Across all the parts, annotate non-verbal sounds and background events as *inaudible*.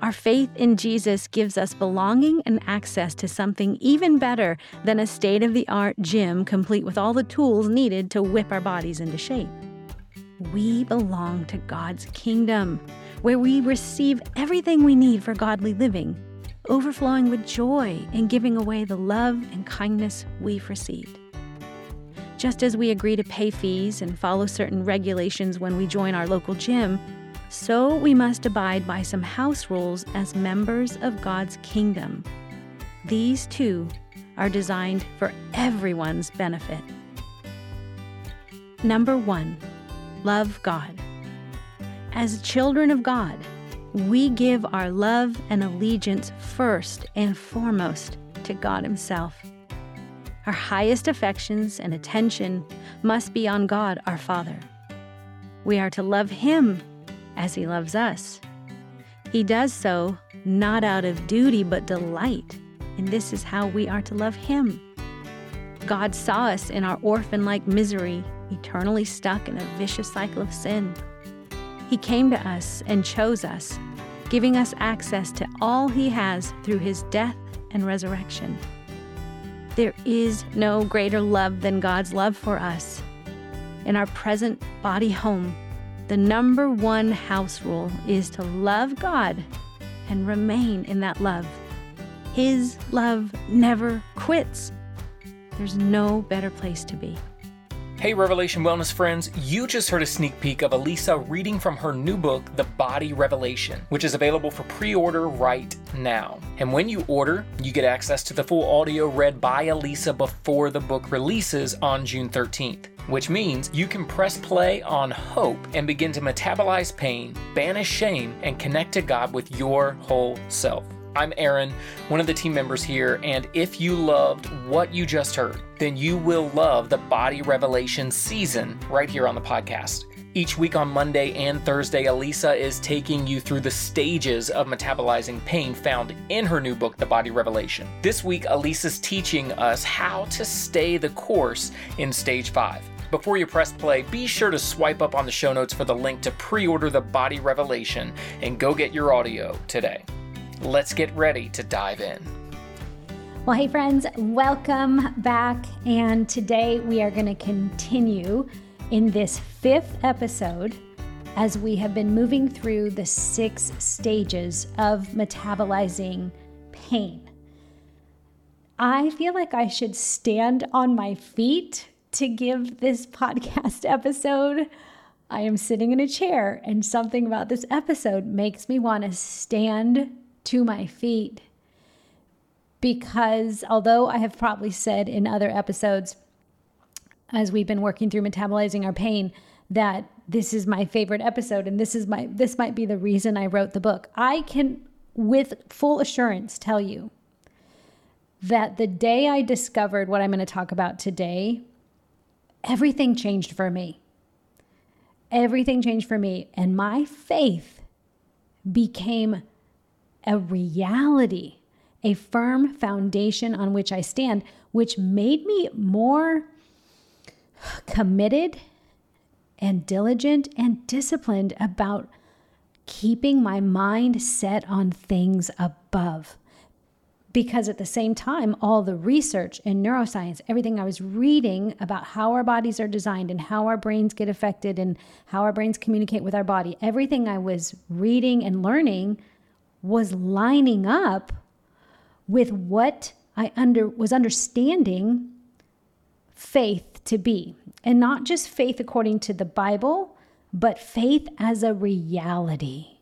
Our faith in Jesus gives us belonging and access to something even better than a state of the art gym complete with all the tools needed to whip our bodies into shape. We belong to God's kingdom, where we receive everything we need for godly living, overflowing with joy and giving away the love and kindness we've received. Just as we agree to pay fees and follow certain regulations when we join our local gym, so we must abide by some house rules as members of God's kingdom. These too are designed for everyone's benefit. Number one, love God. As children of God, we give our love and allegiance first and foremost to God Himself. Our highest affections and attention must be on God our Father. We are to love Him as He loves us. He does so not out of duty but delight, and this is how we are to love Him. God saw us in our orphan like misery, eternally stuck in a vicious cycle of sin. He came to us and chose us, giving us access to all He has through His death and resurrection. There is no greater love than God's love for us. In our present body home, the number one house rule is to love God and remain in that love. His love never quits. There's no better place to be. Hey, Revelation Wellness friends, you just heard a sneak peek of Alisa reading from her new book, The Body Revelation, which is available for pre order right now. And when you order, you get access to the full audio read by Alisa before the book releases on June 13th which means you can press play on hope and begin to metabolize pain, banish shame, and connect to God with your whole self. I'm Aaron, one of the team members here, and if you loved what you just heard, then you will love the Body Revelation season right here on the podcast. Each week on Monday and Thursday, Alisa is taking you through the stages of metabolizing pain found in her new book, The Body Revelation. This week, Alisa's teaching us how to stay the course in stage five. Before you press play, be sure to swipe up on the show notes for the link to pre order The Body Revelation and go get your audio today. Let's get ready to dive in. Well, hey, friends, welcome back. And today we are going to continue in this fifth episode as we have been moving through the six stages of metabolizing pain. I feel like I should stand on my feet to give this podcast *laughs* episode. I am sitting in a chair, and something about this episode makes me want to stand to my feet. Because although I have probably said in other episodes, as we've been working through metabolizing our pain, that this is my favorite episode and this is my this might be the reason I wrote the book. I can with full assurance tell you that the day I discovered what I'm going to talk about today everything changed for me. Everything changed for me. And my faith became a reality, a firm foundation on which I stand, which made me more committed and diligent and disciplined about keeping my mind set on things above because at the same time, all the research in neuroscience, everything I was reading about how our bodies are designed and how our brains get affected and how our brains communicate with our body, everything I was reading and learning was lining up with what I under was understanding faith to be. And not just faith according to the Bible, but faith as a reality.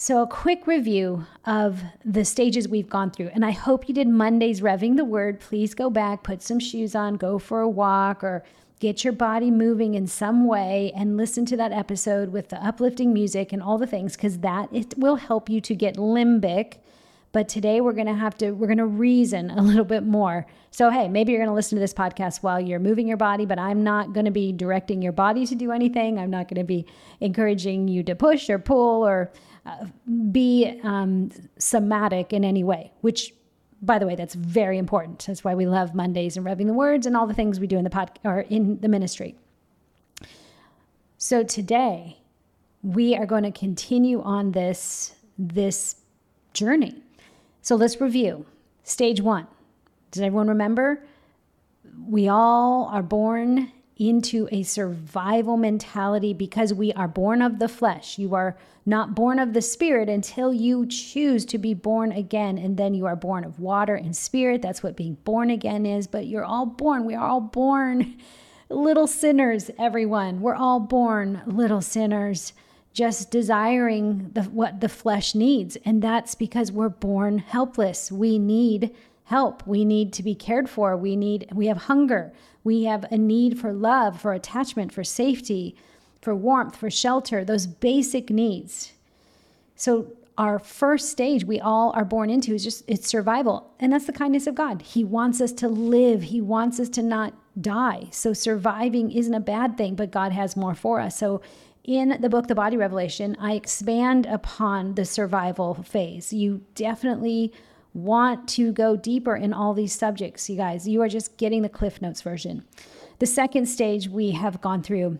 So, a quick review of the stages we've gone through. And I hope you did Monday's Revving the Word. Please go back, put some shoes on, go for a walk, or get your body moving in some way and listen to that episode with the uplifting music and all the things, because that it will help you to get limbic. But today we're going to have to, we're going to reason a little bit more. So, hey, maybe you're going to listen to this podcast while you're moving your body, but I'm not going to be directing your body to do anything. I'm not going to be encouraging you to push or pull or be um, somatic in any way, which by the way, that's very important. That's why we love Mondays and revving the words and all the things we do in the pod or in the ministry. So today, we are going to continue on this this journey. So let's review. Stage 1. Does everyone remember? We all are born into a survival mentality because we are born of the flesh. You are not born of the spirit until you choose to be born again. And then you are born of water and spirit. That's what being born again is. But you're all born. We are all born *laughs* little sinners, everyone. We're all born little sinners, just desiring the, what the flesh needs. And that's because we're born helpless. We need help. We need to be cared for. We need, we have hunger. We have a need for love, for attachment, for safety, for warmth, for shelter, those basic needs. So, our first stage we all are born into is just it's survival. And that's the kindness of God. He wants us to live, He wants us to not die. So, surviving isn't a bad thing, but God has more for us. So, in the book, The Body Revelation, I expand upon the survival phase. You definitely want to go deeper in all these subjects, you guys. You are just getting the Cliff Notes version. The second stage we have gone through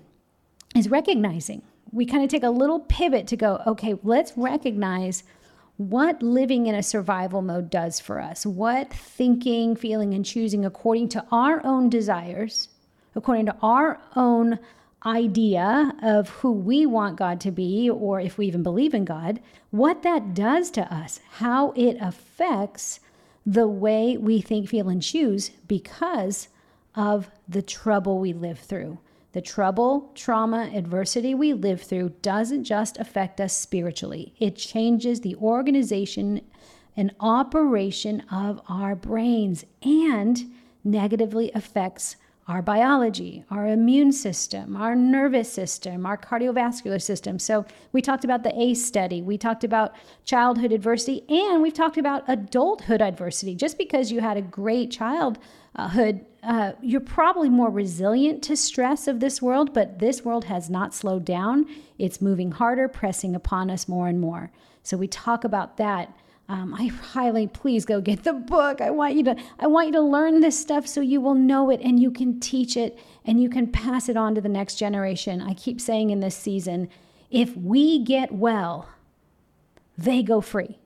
is recognizing. We kind of take a little pivot to go, okay, let's recognize what living in a survival mode does for us, what thinking, feeling, and choosing according to our own desires, according to our own idea of who we want God to be, or if we even believe in God, what that does to us, how it affects the way we think, feel, and choose because of the trouble we live through. The trouble, trauma, adversity we live through doesn't just affect us spiritually, it changes the organization and operation of our brains and negatively affects our biology, our immune system, our nervous system, our cardiovascular system. So, we talked about the ACE study, we talked about childhood adversity, and we've talked about adulthood adversity. Just because you had a great childhood, uh, you're probably more resilient to stress of this world, but this world has not slowed down. It's moving harder, pressing upon us more and more. So, we talk about that um, I highly please go get the book. I want you to I want you to learn this stuff so you will know it and you can teach it and you can pass it on to the next generation. I keep saying in this season, if we get well, they go free.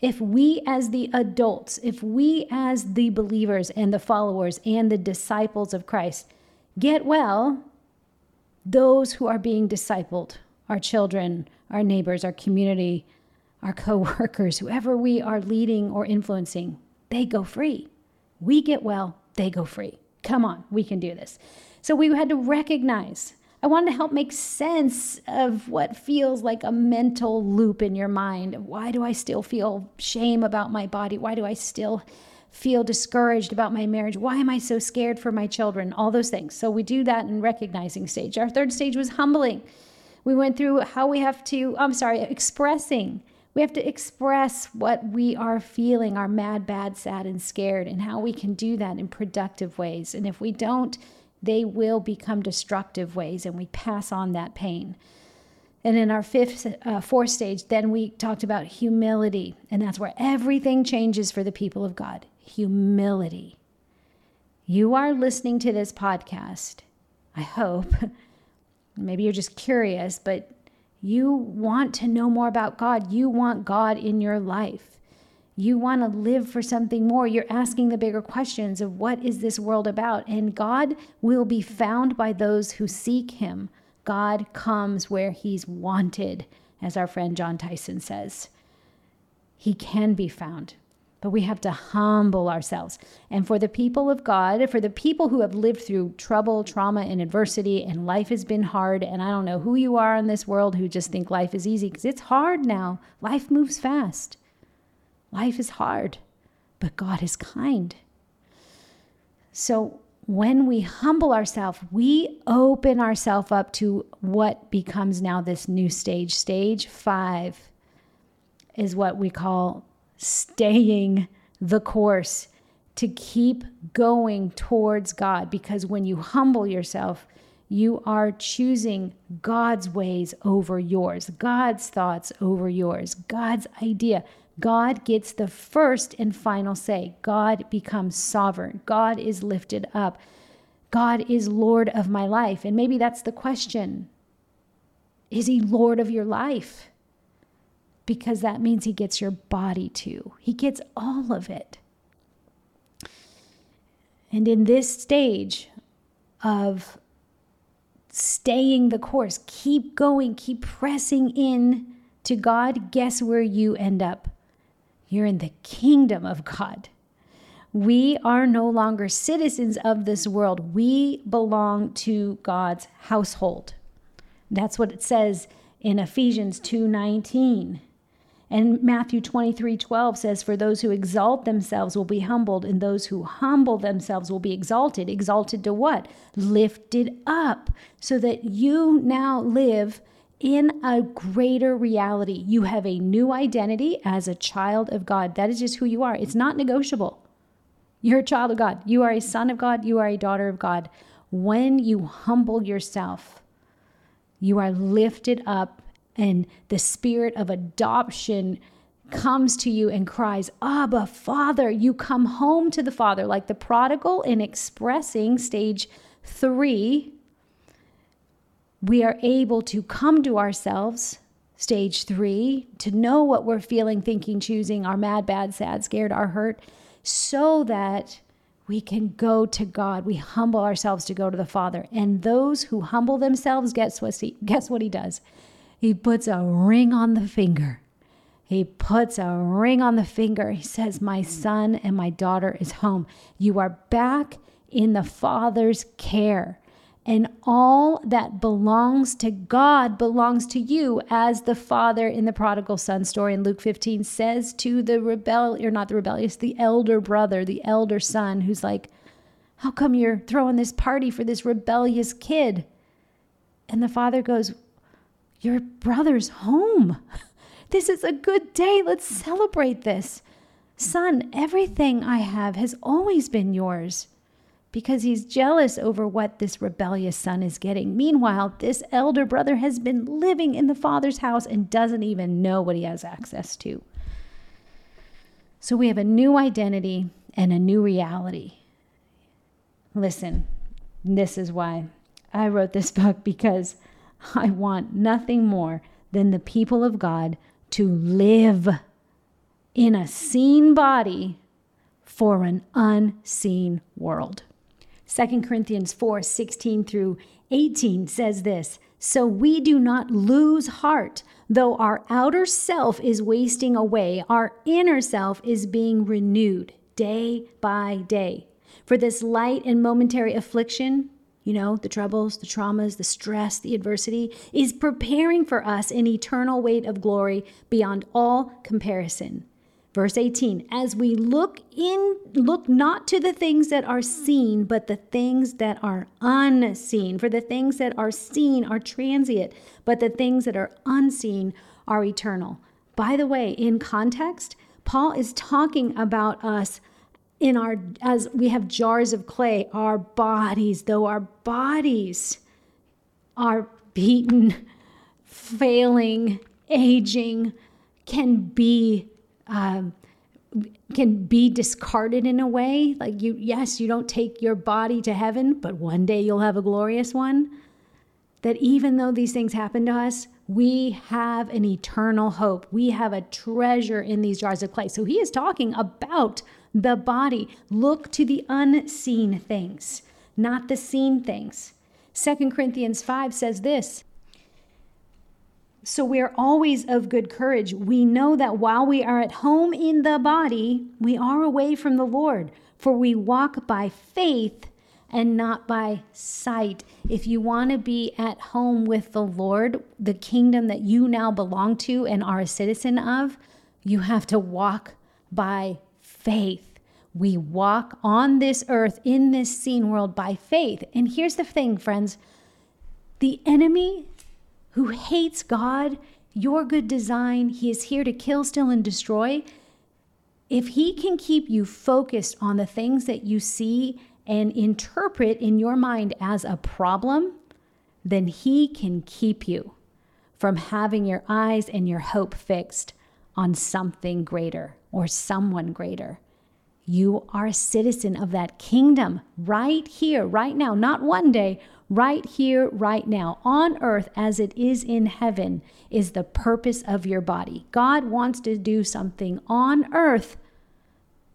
If we as the adults, if we as the believers and the followers and the disciples of Christ get well, those who are being discipled, our children, our neighbors, our community, our coworkers, whoever we are leading or influencing, they go free. We get well, they go free. Come on, we can do this. So we had to recognize. I wanted to help make sense of what feels like a mental loop in your mind. Why do I still feel shame about my body? Why do I still feel discouraged about my marriage? Why am I so scared for my children? All those things. So we do that in recognizing stage. Our third stage was humbling. We went through how we have to, I'm sorry, expressing we have to express what we are feeling, our mad, bad, sad, and scared, and how we can do that in productive ways. And if we don't, they will become destructive ways, and we pass on that pain. And in our fifth, uh, fourth stage, then we talked about humility, and that's where everything changes for the people of God. Humility. You are listening to this podcast, I hope. *laughs* Maybe you're just curious, but you want to know more about God. You want God in your life. You want to live for something more. You're asking the bigger questions of what is this world about? And God will be found by those who seek him. God comes where he's wanted, as our friend Jon Tyson says. He can be found but we have to humble ourselves. And for the people of God, for the people who have lived through trouble, trauma, and adversity, and life has been hard, and I don't know who you are in this world who just think life is easy, because it's hard now. Life moves fast. Life is hard, but God is kind. So when we humble ourselves, we open ourselves up to what becomes now this new stage. Stage five is what we call staying the course to keep going towards God because when you humble yourself, you are choosing God's ways over yours, God's thoughts over yours, God's idea. God gets the first and final say. God becomes sovereign. God is lifted up. God is Lord of my life. And maybe that's the question. Is he Lord of your life? Because that means he gets your body too. He gets all of it. And in this stage of staying the course, keep going, keep pressing in to God, guess where you end up? You're in the kingdom of God. We are no longer citizens of this world. We belong to God's household. That's what it says in Ephesians 2:19. And Matthew 23 12 says, For those who exalt themselves will be humbled, and those who humble themselves will be exalted. Exalted to what? Lifted up, so that you now live in a greater reality. You have a new identity as a child of God. That is just who you are. It's not negotiable. You're a child of God. You are a son of God. You are a daughter of God. When you humble yourself, you are lifted up, and the spirit of adoption comes to you and cries, Abba, Father. You come home to the Father, like the prodigal in expressing stage three. We are able to come to ourselves, stage three, to know what we're feeling, thinking, choosing, our mad, bad, sad, scared, our hurt, so that we can go to God. We humble ourselves to go to the Father. And those who humble themselves, guess what he, guess what he does? He puts a ring on the finger. He puts a ring on the finger. He says, My son and my daughter is home. You are back in the Father's care and all that belongs to God belongs to you, as the father in the prodigal son story in Luke 15 says to the rebel, or not the rebellious, the elder brother, the elder son, who's like, How come you're throwing this party for this rebellious kid? And the father goes, Your brother's home. *laughs* This is a good day. Let's celebrate this. Son, everything I have has always been yours because he's jealous over what this rebellious son is getting. Meanwhile, this elder brother has been living in the father's house and doesn't even know what he has access to. So we have a new identity and a new reality. Listen, this is why I wrote this *laughs* book because I want nothing more than the people of God to live in a seen body for an unseen world. 2 Corinthians 4 16 through 18 says this So we do not lose heart. Though our outer self is wasting away, our inner self is being renewed day by day. For this light and momentary affliction, you know, the troubles, the traumas, the stress, the adversity, is preparing for us an eternal weight of glory beyond all comparison. Verse 18, as we look in, look not to the things that are seen, but the things that are unseen. For the things that are seen are transient, but the things that are unseen are eternal. By the way, in context, Paul is talking about us in our, as we have jars of clay, our bodies, though our bodies are beaten, *laughs* failing, aging, can be um, can be discarded in a way. Like you, yes, you don't take your body to heaven, but one day you'll have a glorious one. That even though these things happen to us, we have an eternal hope. We have a treasure in these jars of clay. So he is talking about the body. Look to the unseen things, not the seen things. Second Corinthians 5 says this so we are always of good courage. We know that while we are at home in the body, we are away from the Lord, for we walk by faith and not by sight. If you want to be at home with the Lord, the kingdom that you now belong to and are a citizen of, you have to walk by faith. We walk on this earth in this seen world by faith. And here's the thing, friends the enemy who hates God, your good design, he is here to kill, steal, and destroy. If he can keep you focused on the things that you see and interpret in your mind as a problem, then he can keep you from having your eyes and your hope fixed on something greater or someone greater. You are a citizen of that kingdom right here, right now, not one day, right here, right now, on earth as it is in heaven, is the purpose of your body. God wants to do something on earth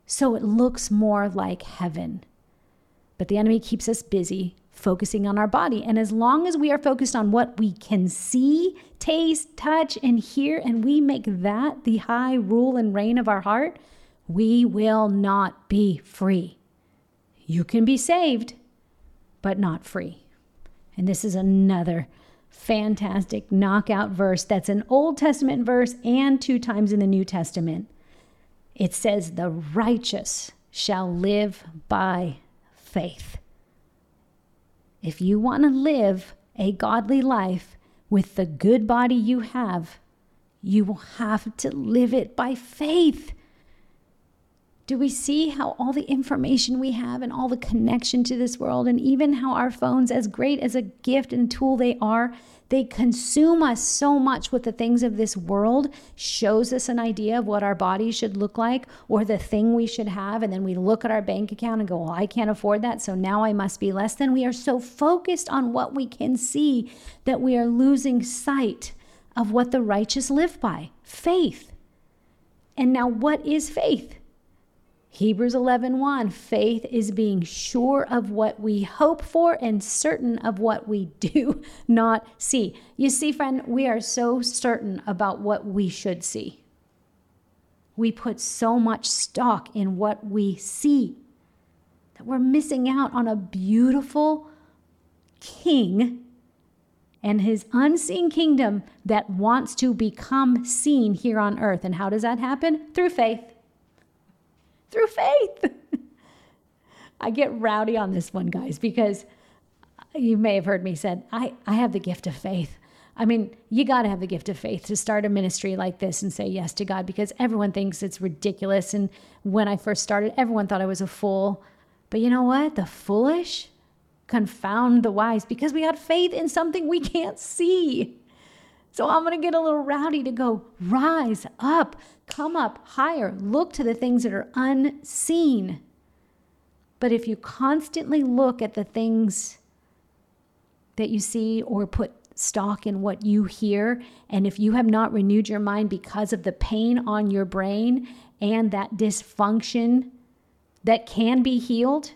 so it looks more like heaven. But the enemy keeps us busy focusing on our body. And as long as we are focused on what we can see, taste, touch, and hear, and we make that the high rule and reign of our heart, we will not be free. You can be saved, but not free. And this is another fantastic knockout verse that's an Old Testament verse and two times in the New Testament. It says, The righteous shall live by faith. If you want to live a godly life with the good body you have, you will have to live it by faith. Do we see how all the information we have and all the connection to this world, and even how our phones, as great as a gift and tool they are, they consume us so much with the things of this world, shows us an idea of what our bodies should look like or the thing we should have. And then we look at our bank account and go, well, I can't afford that. So now I must be less than. We are so focused on what we can see that we are losing sight of what the righteous live by faith. And now, what is faith? Hebrews 11:1 1, faith is being sure of what we hope for and certain of what we do *laughs* not see. You see friend, we are so certain about what we should see. We put so much stock in what we see that we're missing out on a beautiful king and his unseen kingdom that wants to become seen here on earth. And how does that happen? Through faith through faith. *laughs* I get rowdy on this one, guys, because you may have heard me said, I, I have the gift of faith. I mean, you got to have the gift of faith to start a ministry like this and say yes to God because everyone thinks it's ridiculous. And when I first started, everyone thought I was a fool. But you know what? The foolish confound the wise because we got faith in something we can't see. So I'm going to get a little rowdy to go, rise up, come up higher, look to the things that are unseen. But if you constantly look at the things that you see or put stock in what you hear, and if you have not renewed your mind because of the pain on your brain and that dysfunction that can be healed,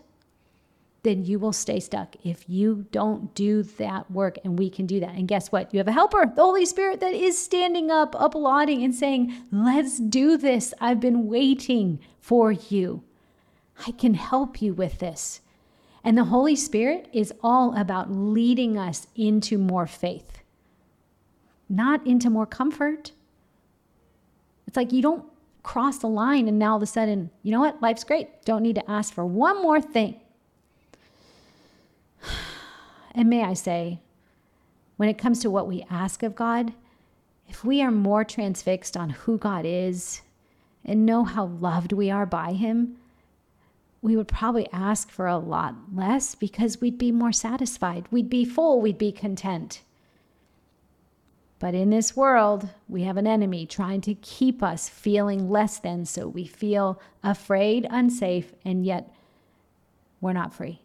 then you will stay stuck if you don't do that work and we can do that. And guess what? You have a helper, the Holy Spirit, that is standing up, applauding, and saying, Let's do this. I've been waiting for you. I can help you with this. And the Holy Spirit is all about leading us into more faith, not into more comfort. It's like you don't cross the line and now all of a sudden, you know what? Life's great. Don't need to ask for one more thing. And may I say, when it comes to what we ask of God, if we are more transfixed on who God is and know how loved we are by Him, we would probably ask for a lot less because we'd be more satisfied. We'd be full. We'd be content. But in this world, we have an enemy trying to keep us feeling less than, so we feel afraid, unsafe, and yet we're not free.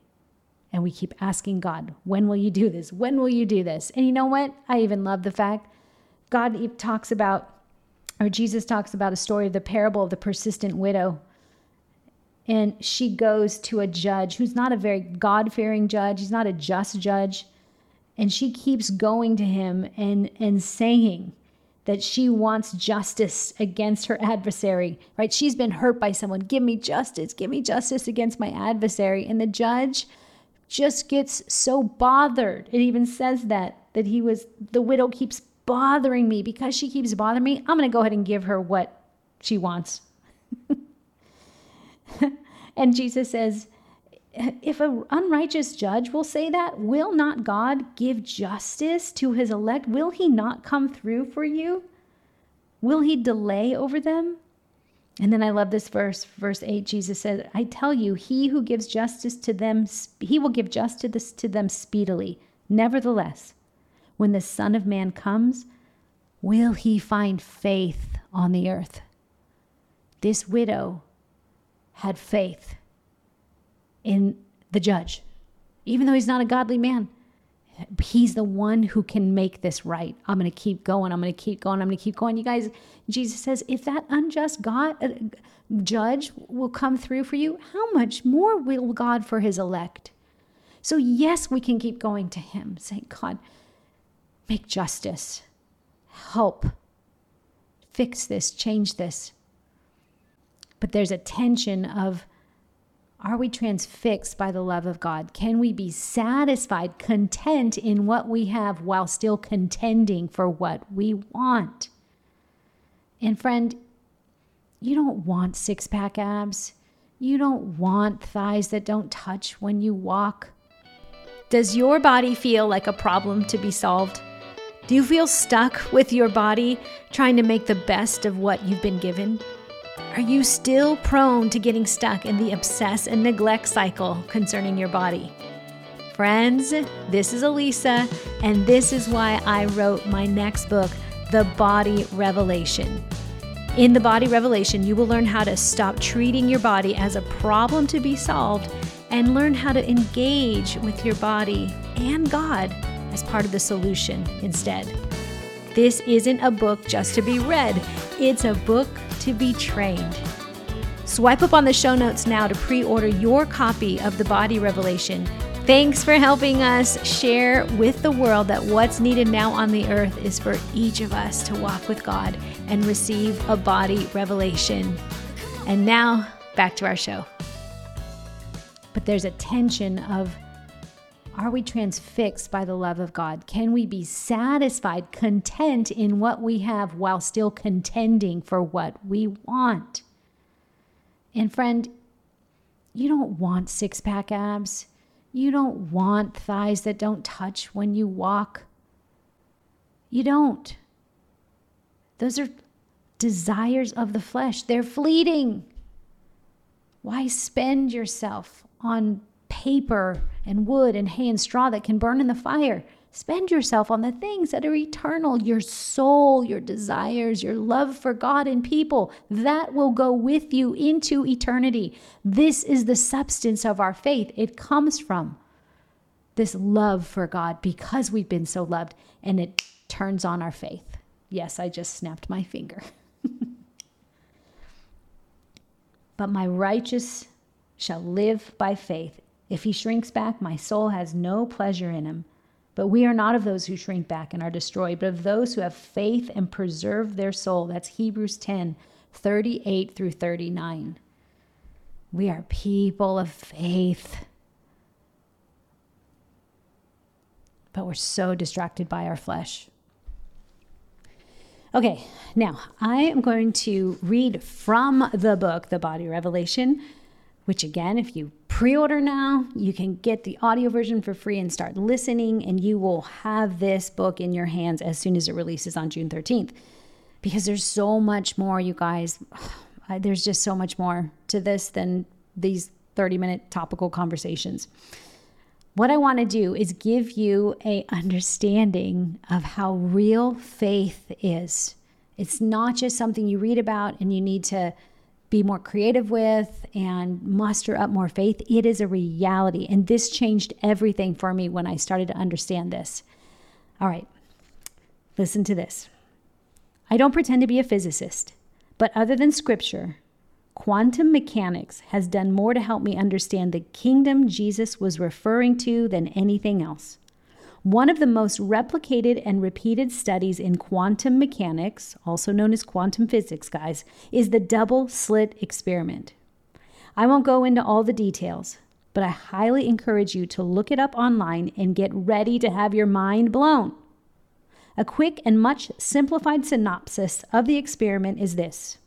And we keep asking God, when will you do this? When will you do this? And you know what? I even love the fact God talks about, or Jesus talks about a story of the parable of the persistent widow. And she goes to a judge who's not a very God fearing judge, he's not a just judge. And she keeps going to him and, and saying, that she wants justice against her adversary, right? She's been hurt by someone. Give me justice. Give me justice against my adversary. And the judge just gets so bothered. It even says that, that he was, the widow keeps bothering me. Because she keeps bothering me, I'm going to go ahead and give her what she wants. *laughs* and Jesus says, if an unrighteous judge will say that, will not God give justice to his elect? Will he not come through for you? Will he delay over them? And then I love this verse, verse 8. Jesus said, I tell you, he who gives justice to them, he will give justice to them speedily. Nevertheless, when the Son of Man comes, will he find faith on the earth? This widow had faith in the judge, even though he's not a godly man. He's the one who can make this right. I'm going to keep going. I'm going to keep going. I'm going to keep going. You guys, Jesus says, if that unjust God uh, judge will come through for you, how much more will God for his elect? So, yes, we can keep going to him, saying, God, make justice, help, fix this, change this. But there's a tension of, are we transfixed by the love of God? Can we be satisfied, content in what we have while still contending for what we want? And friend, you don't want six pack abs. You don't want thighs that don't touch when you walk. Does your body feel like a problem to be solved? Do you feel stuck with your body trying to make the best of what you've been given? Are you still prone to getting stuck in the obsess and neglect cycle concerning your body? Friends, this is Alisa, and this is why I wrote my next book, The Body Revelation. In The Body Revelation, you will learn how to stop treating your body as a problem to be solved and learn how to engage with your body and God as part of the solution instead. This isn't a book just to be read, it's a book to be trained. Swipe up on the show notes now to pre order your copy of The Body Revelation. Thanks for helping us share with the world that what's needed now on the earth is for each of us to walk with God and receive a body revelation. And now, back to our show. But there's a tension of are we transfixed by the love of God? Can we be satisfied, content in what we have while still contending for what we want? And friend, you don't want six pack abs. You don't want thighs that don't touch when you walk. You don't. Those are desires of the flesh, they're fleeting. Why spend yourself on paper and wood and hay and straw that can burn in the fire. Spend yourself on the things that are eternal your soul, your desires, your love for God and people. That will go with you into eternity. This is the substance of our faith. It comes from this love for God because we've been so loved, and it turns on our faith. Yes, I just snapped my finger. *laughs* but my righteous shall live by faith. If he shrinks back, my soul has no pleasure in him. But we are not of those who shrink back and are destroyed, but of those who have faith and preserve their soul. That's Hebrews 10 38 through 39. We are people of faith. But we're so distracted by our flesh. Okay, now I am going to read from the book, The Body Revelation, which again, if you pre order now, you can get the audio version for free and start listening, and you will have this book in your hands as soon as it releases on June 13th. Because there's so much more, you guys. *sighs* There's just so much more to this than these 30 minute topical conversations. What I want to do is give you a understanding of how real faith is. It's not just something you read about and you need to be more creative with and muster up more faith. It is a reality. And this changed everything for me when I started to understand this. All right, listen to this. I don't pretend to be a physicist, but other than scripture, quantum mechanics has done more to help me understand the kingdom Jesus was referring to than anything else. One of the most replicated and repeated studies in quantum mechanics, also known as quantum physics, guys, is the double slit experiment. I won't go into all the details, but I highly encourage you to look it up online and get ready to have your mind blown. A quick and much simplified synopsis of the experiment is this.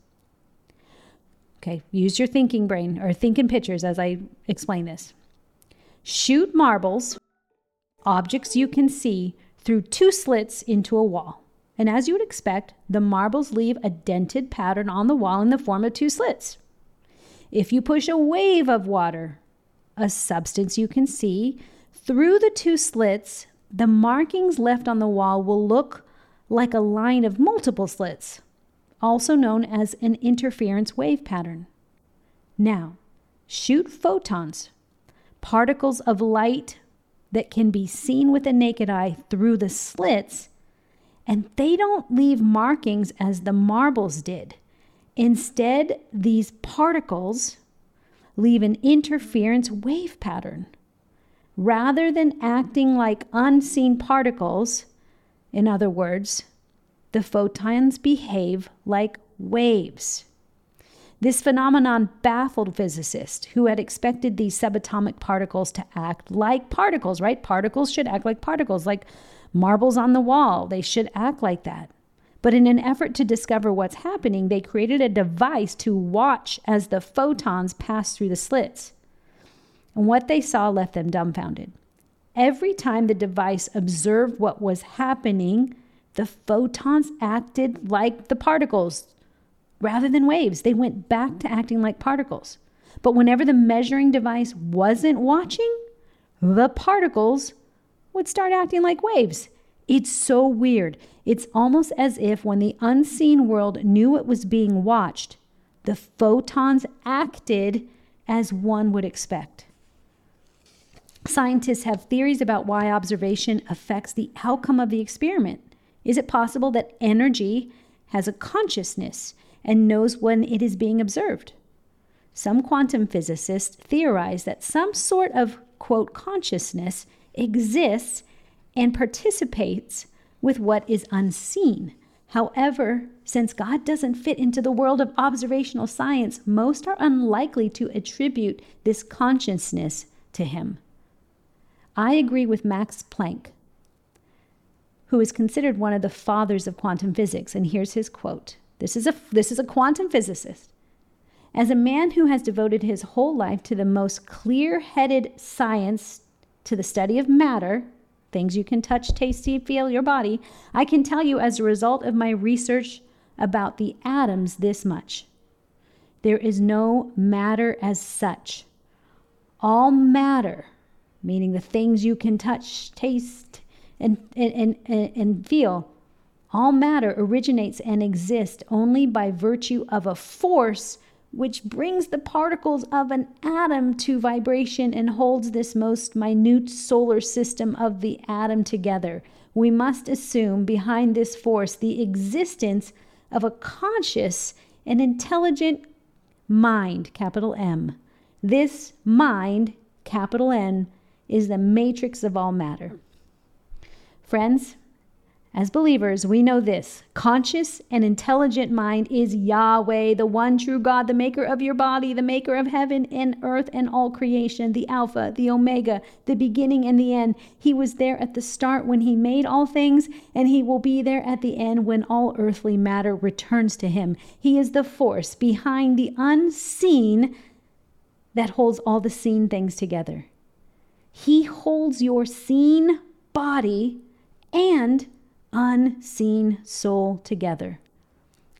Okay, use your thinking brain or think in pictures as I explain this. Shoot marbles objects you can see through two slits into a wall. And as you would expect, the marbles leave a dented pattern on the wall in the form of two slits. If you push a wave of water, a substance you can see, through the two slits, the markings left on the wall will look like a line of multiple slits, also known as an interference wave pattern. Now, shoot photons, particles of light that can be seen with the naked eye through the slits, and they don't leave markings as the marbles did. Instead, these particles leave an interference wave pattern. Rather than acting like unseen particles, in other words, the photons behave like waves. This phenomenon baffled physicists who had expected these subatomic particles to act like particles, right? Particles should act like particles, like marbles on the wall. They should act like that. But in an effort to discover what's happening, they created a device to watch as the photons pass through the slits. And what they saw left them dumbfounded. Every time the device observed what was happening, the photons acted like the particles rather than waves. They went back to acting like particles. But whenever the measuring device wasn't watching, the particles would start acting like waves. It's so weird. It's almost as if when the unseen world knew it was being watched, the photons acted as one would expect. Scientists have theories about why observation affects the outcome of the experiment. Is it possible that energy has a consciousness and knows when it is being observed? Some quantum physicists theorize that some sort of, quote, consciousness exists and participates with what is unseen. However, since God doesn't fit into the world of observational science, most are unlikely to attribute this consciousness to him. I agree with Max Planck, who is considered one of the fathers of quantum physics, and here's his quote. This is a this is a quantum physicist. As a man who has devoted his whole life to the most clear-headed science to the study of matter, things you can touch, taste, see, feel your body, I can tell you as a result of my research about the atoms this much. There is no matter as such. All matter, meaning the things you can touch, taste, and, and, and, and feel, all matter originates and exists only by virtue of a force which brings the particles of an atom to vibration and holds this most minute solar system of the atom together. We must assume behind this force the existence of a conscious and intelligent mind, capital M. This mind, capital N, is the matrix of all matter. Friends, as believers, we know this conscious and intelligent mind is Yahweh, the one true God, the maker of your body, the maker of heaven and earth and all creation, the Alpha, the Omega, the beginning and the end. He was there at the start when He made all things, and He will be there at the end when all earthly matter returns to Him. He is the force behind the unseen that holds all the seen things together. He holds your seen body and unseen soul together.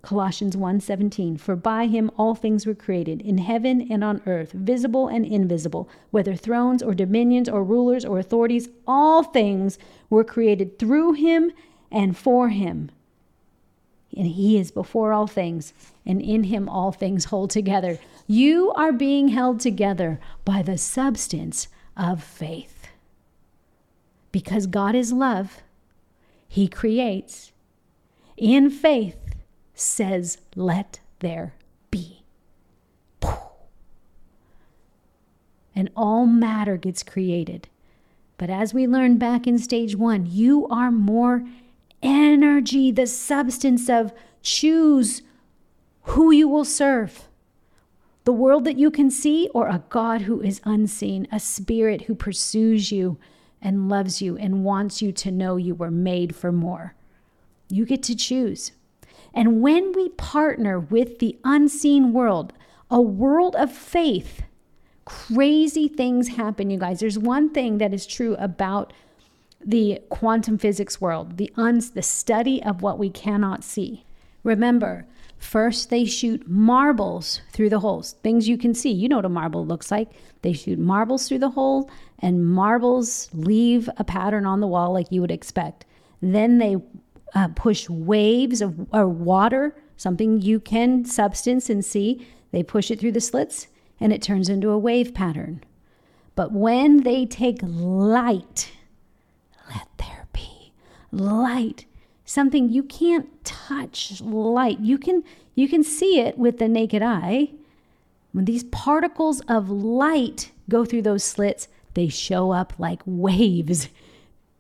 Colossians 1:17 For by him all things were created in heaven and on earth visible and invisible whether thrones or dominions or rulers or authorities all things were created through him and for him. And he is before all things and in him all things hold together. You are being held together by the substance of faith. Because God is love he creates, in faith, says, Let there be. And all matter gets created. But as we learned back in stage one, you are more energy, the substance of choose who you will serve. The world that you can see, or a God who is unseen, a spirit who pursues you and loves you and wants you to know you were made for more. You get to choose. And when we partner with the unseen world, a world of faith, crazy things happen, you guys. There's one thing that is true about the quantum physics world, the uns the study of what we cannot see. Remember, First, they shoot marbles through the holes, things you can see. You know what a marble looks like. They shoot marbles through the hole, and marbles leave a pattern on the wall like you would expect. Then they uh, push waves of or water, something you can substance and see. They push it through the slits, and it turns into a wave pattern. But when they take light, let there be light. Something you can't touch, light. You can you can see it with the naked eye. When these particles of light go through those slits, they show up like waves.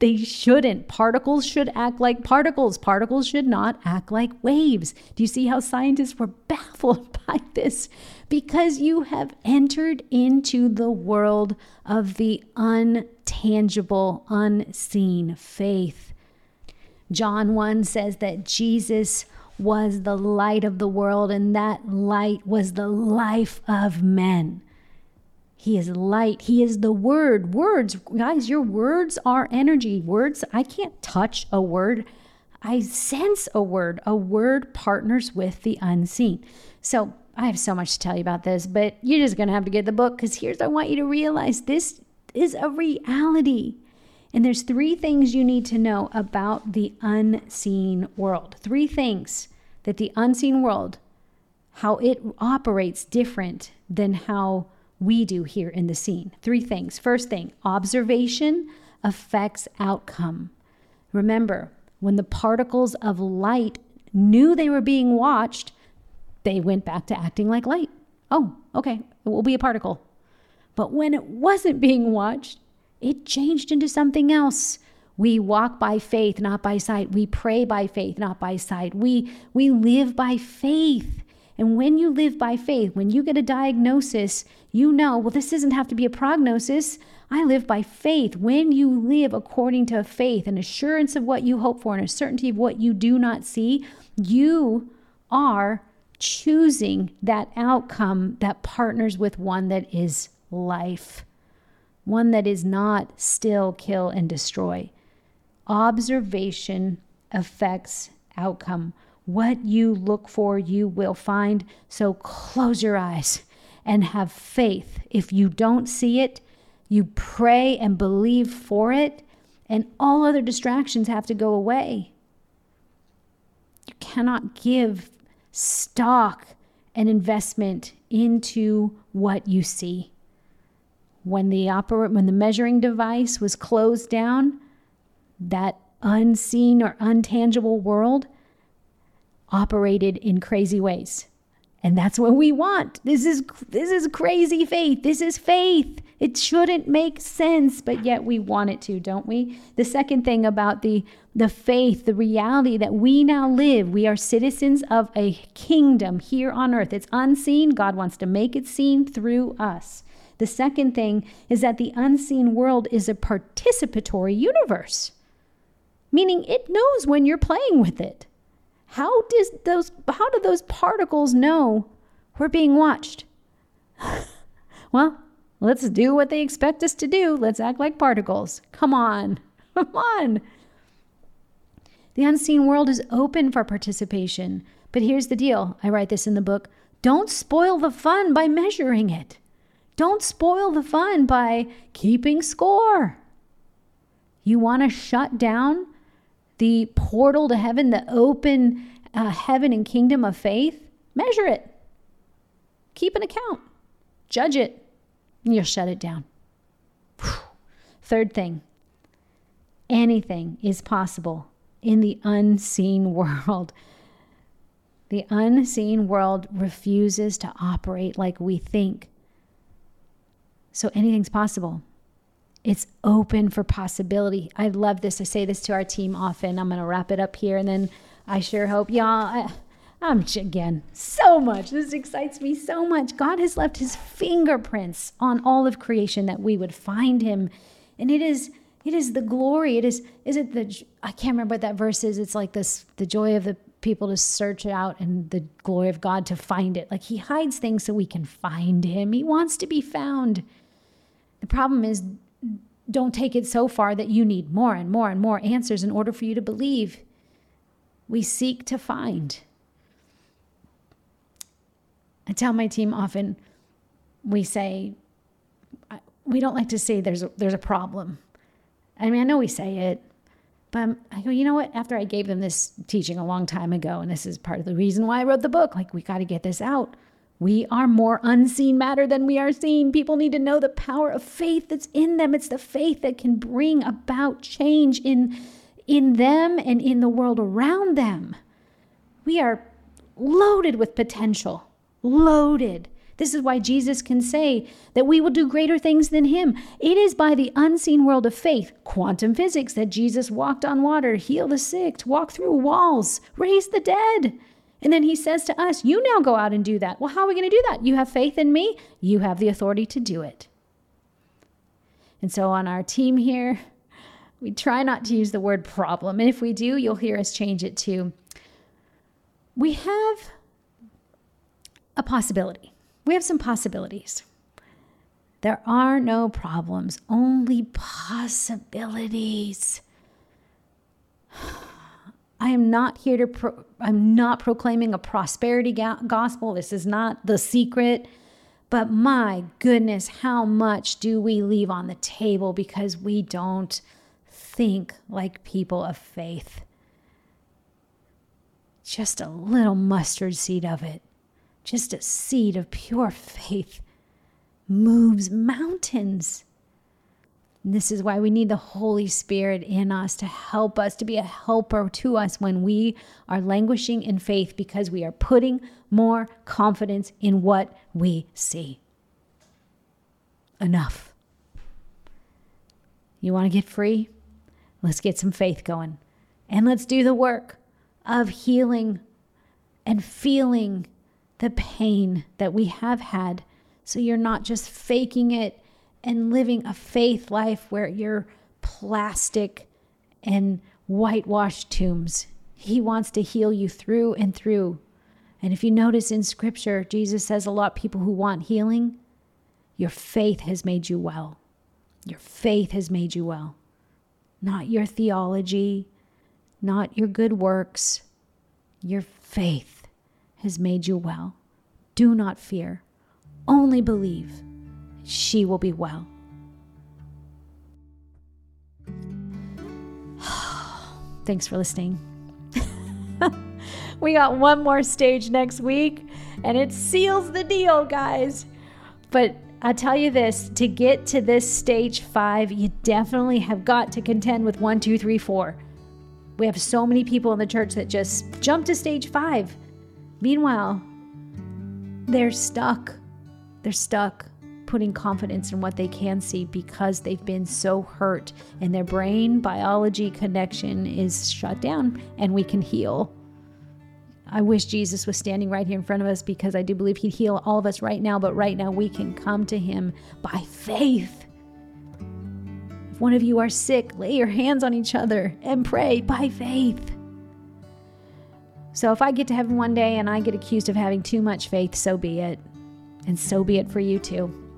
They shouldn't. Particles should act like particles. Particles should not act like waves. Do you see how scientists were *laughs* baffled by this? Because you have entered into the world of the untangible, unseen faith. John 1 says that Jesus was the light of the world, and that light was the life of men. He is light. He is the word. Words, guys, your words are energy. Words, I can't touch a word. I sense a word. A word partners with the unseen. So I have so much to tell you about this, but you're just going to have to get the book because here's I want you to realize this is a reality. And there's three things you need to know about the unseen world. Three things that the unseen world, how it operates different than how we do here in the seen. Three things. First thing, observation affects outcome. Remember, when the particles of light knew they were being watched, they went back to acting like light. Oh, okay, it will be a particle. But when it wasn't being watched, it changed into something else. We walk by faith, not by sight. We pray by faith, not by sight. We, we live by faith. And when you live by faith, when you get a diagnosis, you know, well, this doesn't have to be a prognosis. I live by faith. When you live according to faith, an assurance of what you hope for, and a certainty of what you do not see, you are choosing that outcome that partners with one that is life, one that is not still, kill, and destroy. Observation affects outcome. What you look for, you will find. So close your eyes and have faith. If you don't see it, you pray and believe for it, and all other distractions have to go away. You cannot give stock and investment into what you see. When the opera, when the measuring device was closed down, that unseen or untangible world operated in crazy ways. And that's what we want. This is this is crazy faith. This is faith. It shouldn't make sense, but yet we want it to, don't we? The second thing about the the faith, the reality that we now live, we are citizens of a kingdom here on earth. It's unseen. God wants to make it seen through us. The second thing is that the unseen world is a participatory universe, meaning it knows when you're playing with it. How does those how do those particles know we're being watched? *laughs* well, let's do what they expect us to do. Let's act like particles. Come on. *laughs* Come on. The unseen world is open for participation. But here's the deal. I write this in the book. Don't spoil the fun by measuring it. Don't spoil the fun by keeping score. You want to shut down the portal to heaven, the open uh, heaven and kingdom of faith, measure it. Keep an account. Judge it. And you'll shut it down. Whew. Third thing anything is possible in the unseen world. The unseen world refuses to operate like we think. So anything's possible. It's open for possibility. I love this. I say this to our team often. I'm going to wrap it up here and then I sure hope y'all. I, I'm again so much. This excites me so much. God has left his fingerprints on all of creation that we would find him. And it is it is the glory. It is is it the I can't remember what that verse is. It's like this the joy of the people to search it out and the glory of God to find it. Like he hides things so we can find him. He wants to be found. The problem is don't take it so far that you need more and more and more answers in order for you to believe. We seek to find. I tell my team often, we say, we don't like to say there's a, there's a problem. I mean, I know we say it, but I go, you know what? After I gave them this teaching a long time ago, and this is part of the reason why I wrote the book, like, we got to get this out. We are more unseen matter than we are seen. People need to know the power of faith that's in them. It's the faith that can bring about change in, in them and in the world around them. We are loaded with potential, loaded. This is why Jesus can say that we will do greater things than him. It is by the unseen world of faith, quantum physics, that Jesus walked on water, healed the sick, walked through walls, raised the dead. And then he says to us, You now go out and do that. Well, how are we going to do that? You have faith in me, you have the authority to do it. And so on our team here, we try not to use the word problem. And if we do, you'll hear us change it to we have a possibility. We have some possibilities. There are no problems, only possibilities. I am not here to, pro- I'm not proclaiming a prosperity ga- gospel. This is not the secret. But my goodness, how much do we leave on the table because we don't think like people of faith? Just a little mustard seed of it, just a seed of pure *laughs* faith moves mountains. And this is why we need the Holy Spirit in us to help us, to be a helper to us when we are languishing in faith because we are putting more confidence in what we see. Enough. You want to get free? Let's get some faith going. And let's do the work of healing and feeling the pain that we have had. So you're not just faking it and living a faith life where you're plastic and whitewashed tombs. He wants to heal you through and through. And if you notice in scripture, Jesus says a lot people who want healing, your faith has made you well. Your faith has made you well. Not your theology, not your good works. Your faith has made you well. Do not fear, only believe she will be well. *sighs* Thanks for listening. *laughs* we got one more stage next week, and it seals the deal, guys. But I'll tell you this to get to this stage five, you definitely have got to contend with one, two, three, four. We have so many people in the church that just jump to stage five. Meanwhile, they're stuck. They're stuck putting confidence in what they can see because they've been so hurt and their brain biology connection is shut down and we can heal. I wish Jesus was standing right here in front of us because I do believe he'd heal all of us right now, but right now we can come to him by faith. If one of you are sick, lay your hands on each other and pray by faith. So if I get to heaven one day and I get accused of having too much faith, so be it. And so be it for you too.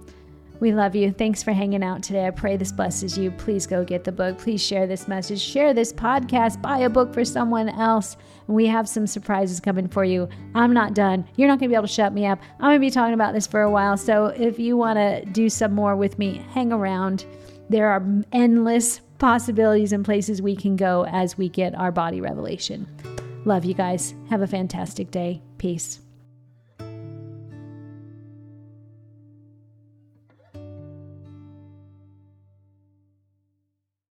We love you. Thanks for hanging out today. I pray this blesses you. Please go get the book. Please share this message. Share this podcast. Buy a book for someone else. We have some surprises coming for you. I'm not done. You're not going to be able to shut me up. I'm going to be talking about this for a while. So if you want to do some more with me, hang around. There are endless possibilities and places we can go as we get our body revelation. Love you guys. Have a fantastic day. Peace.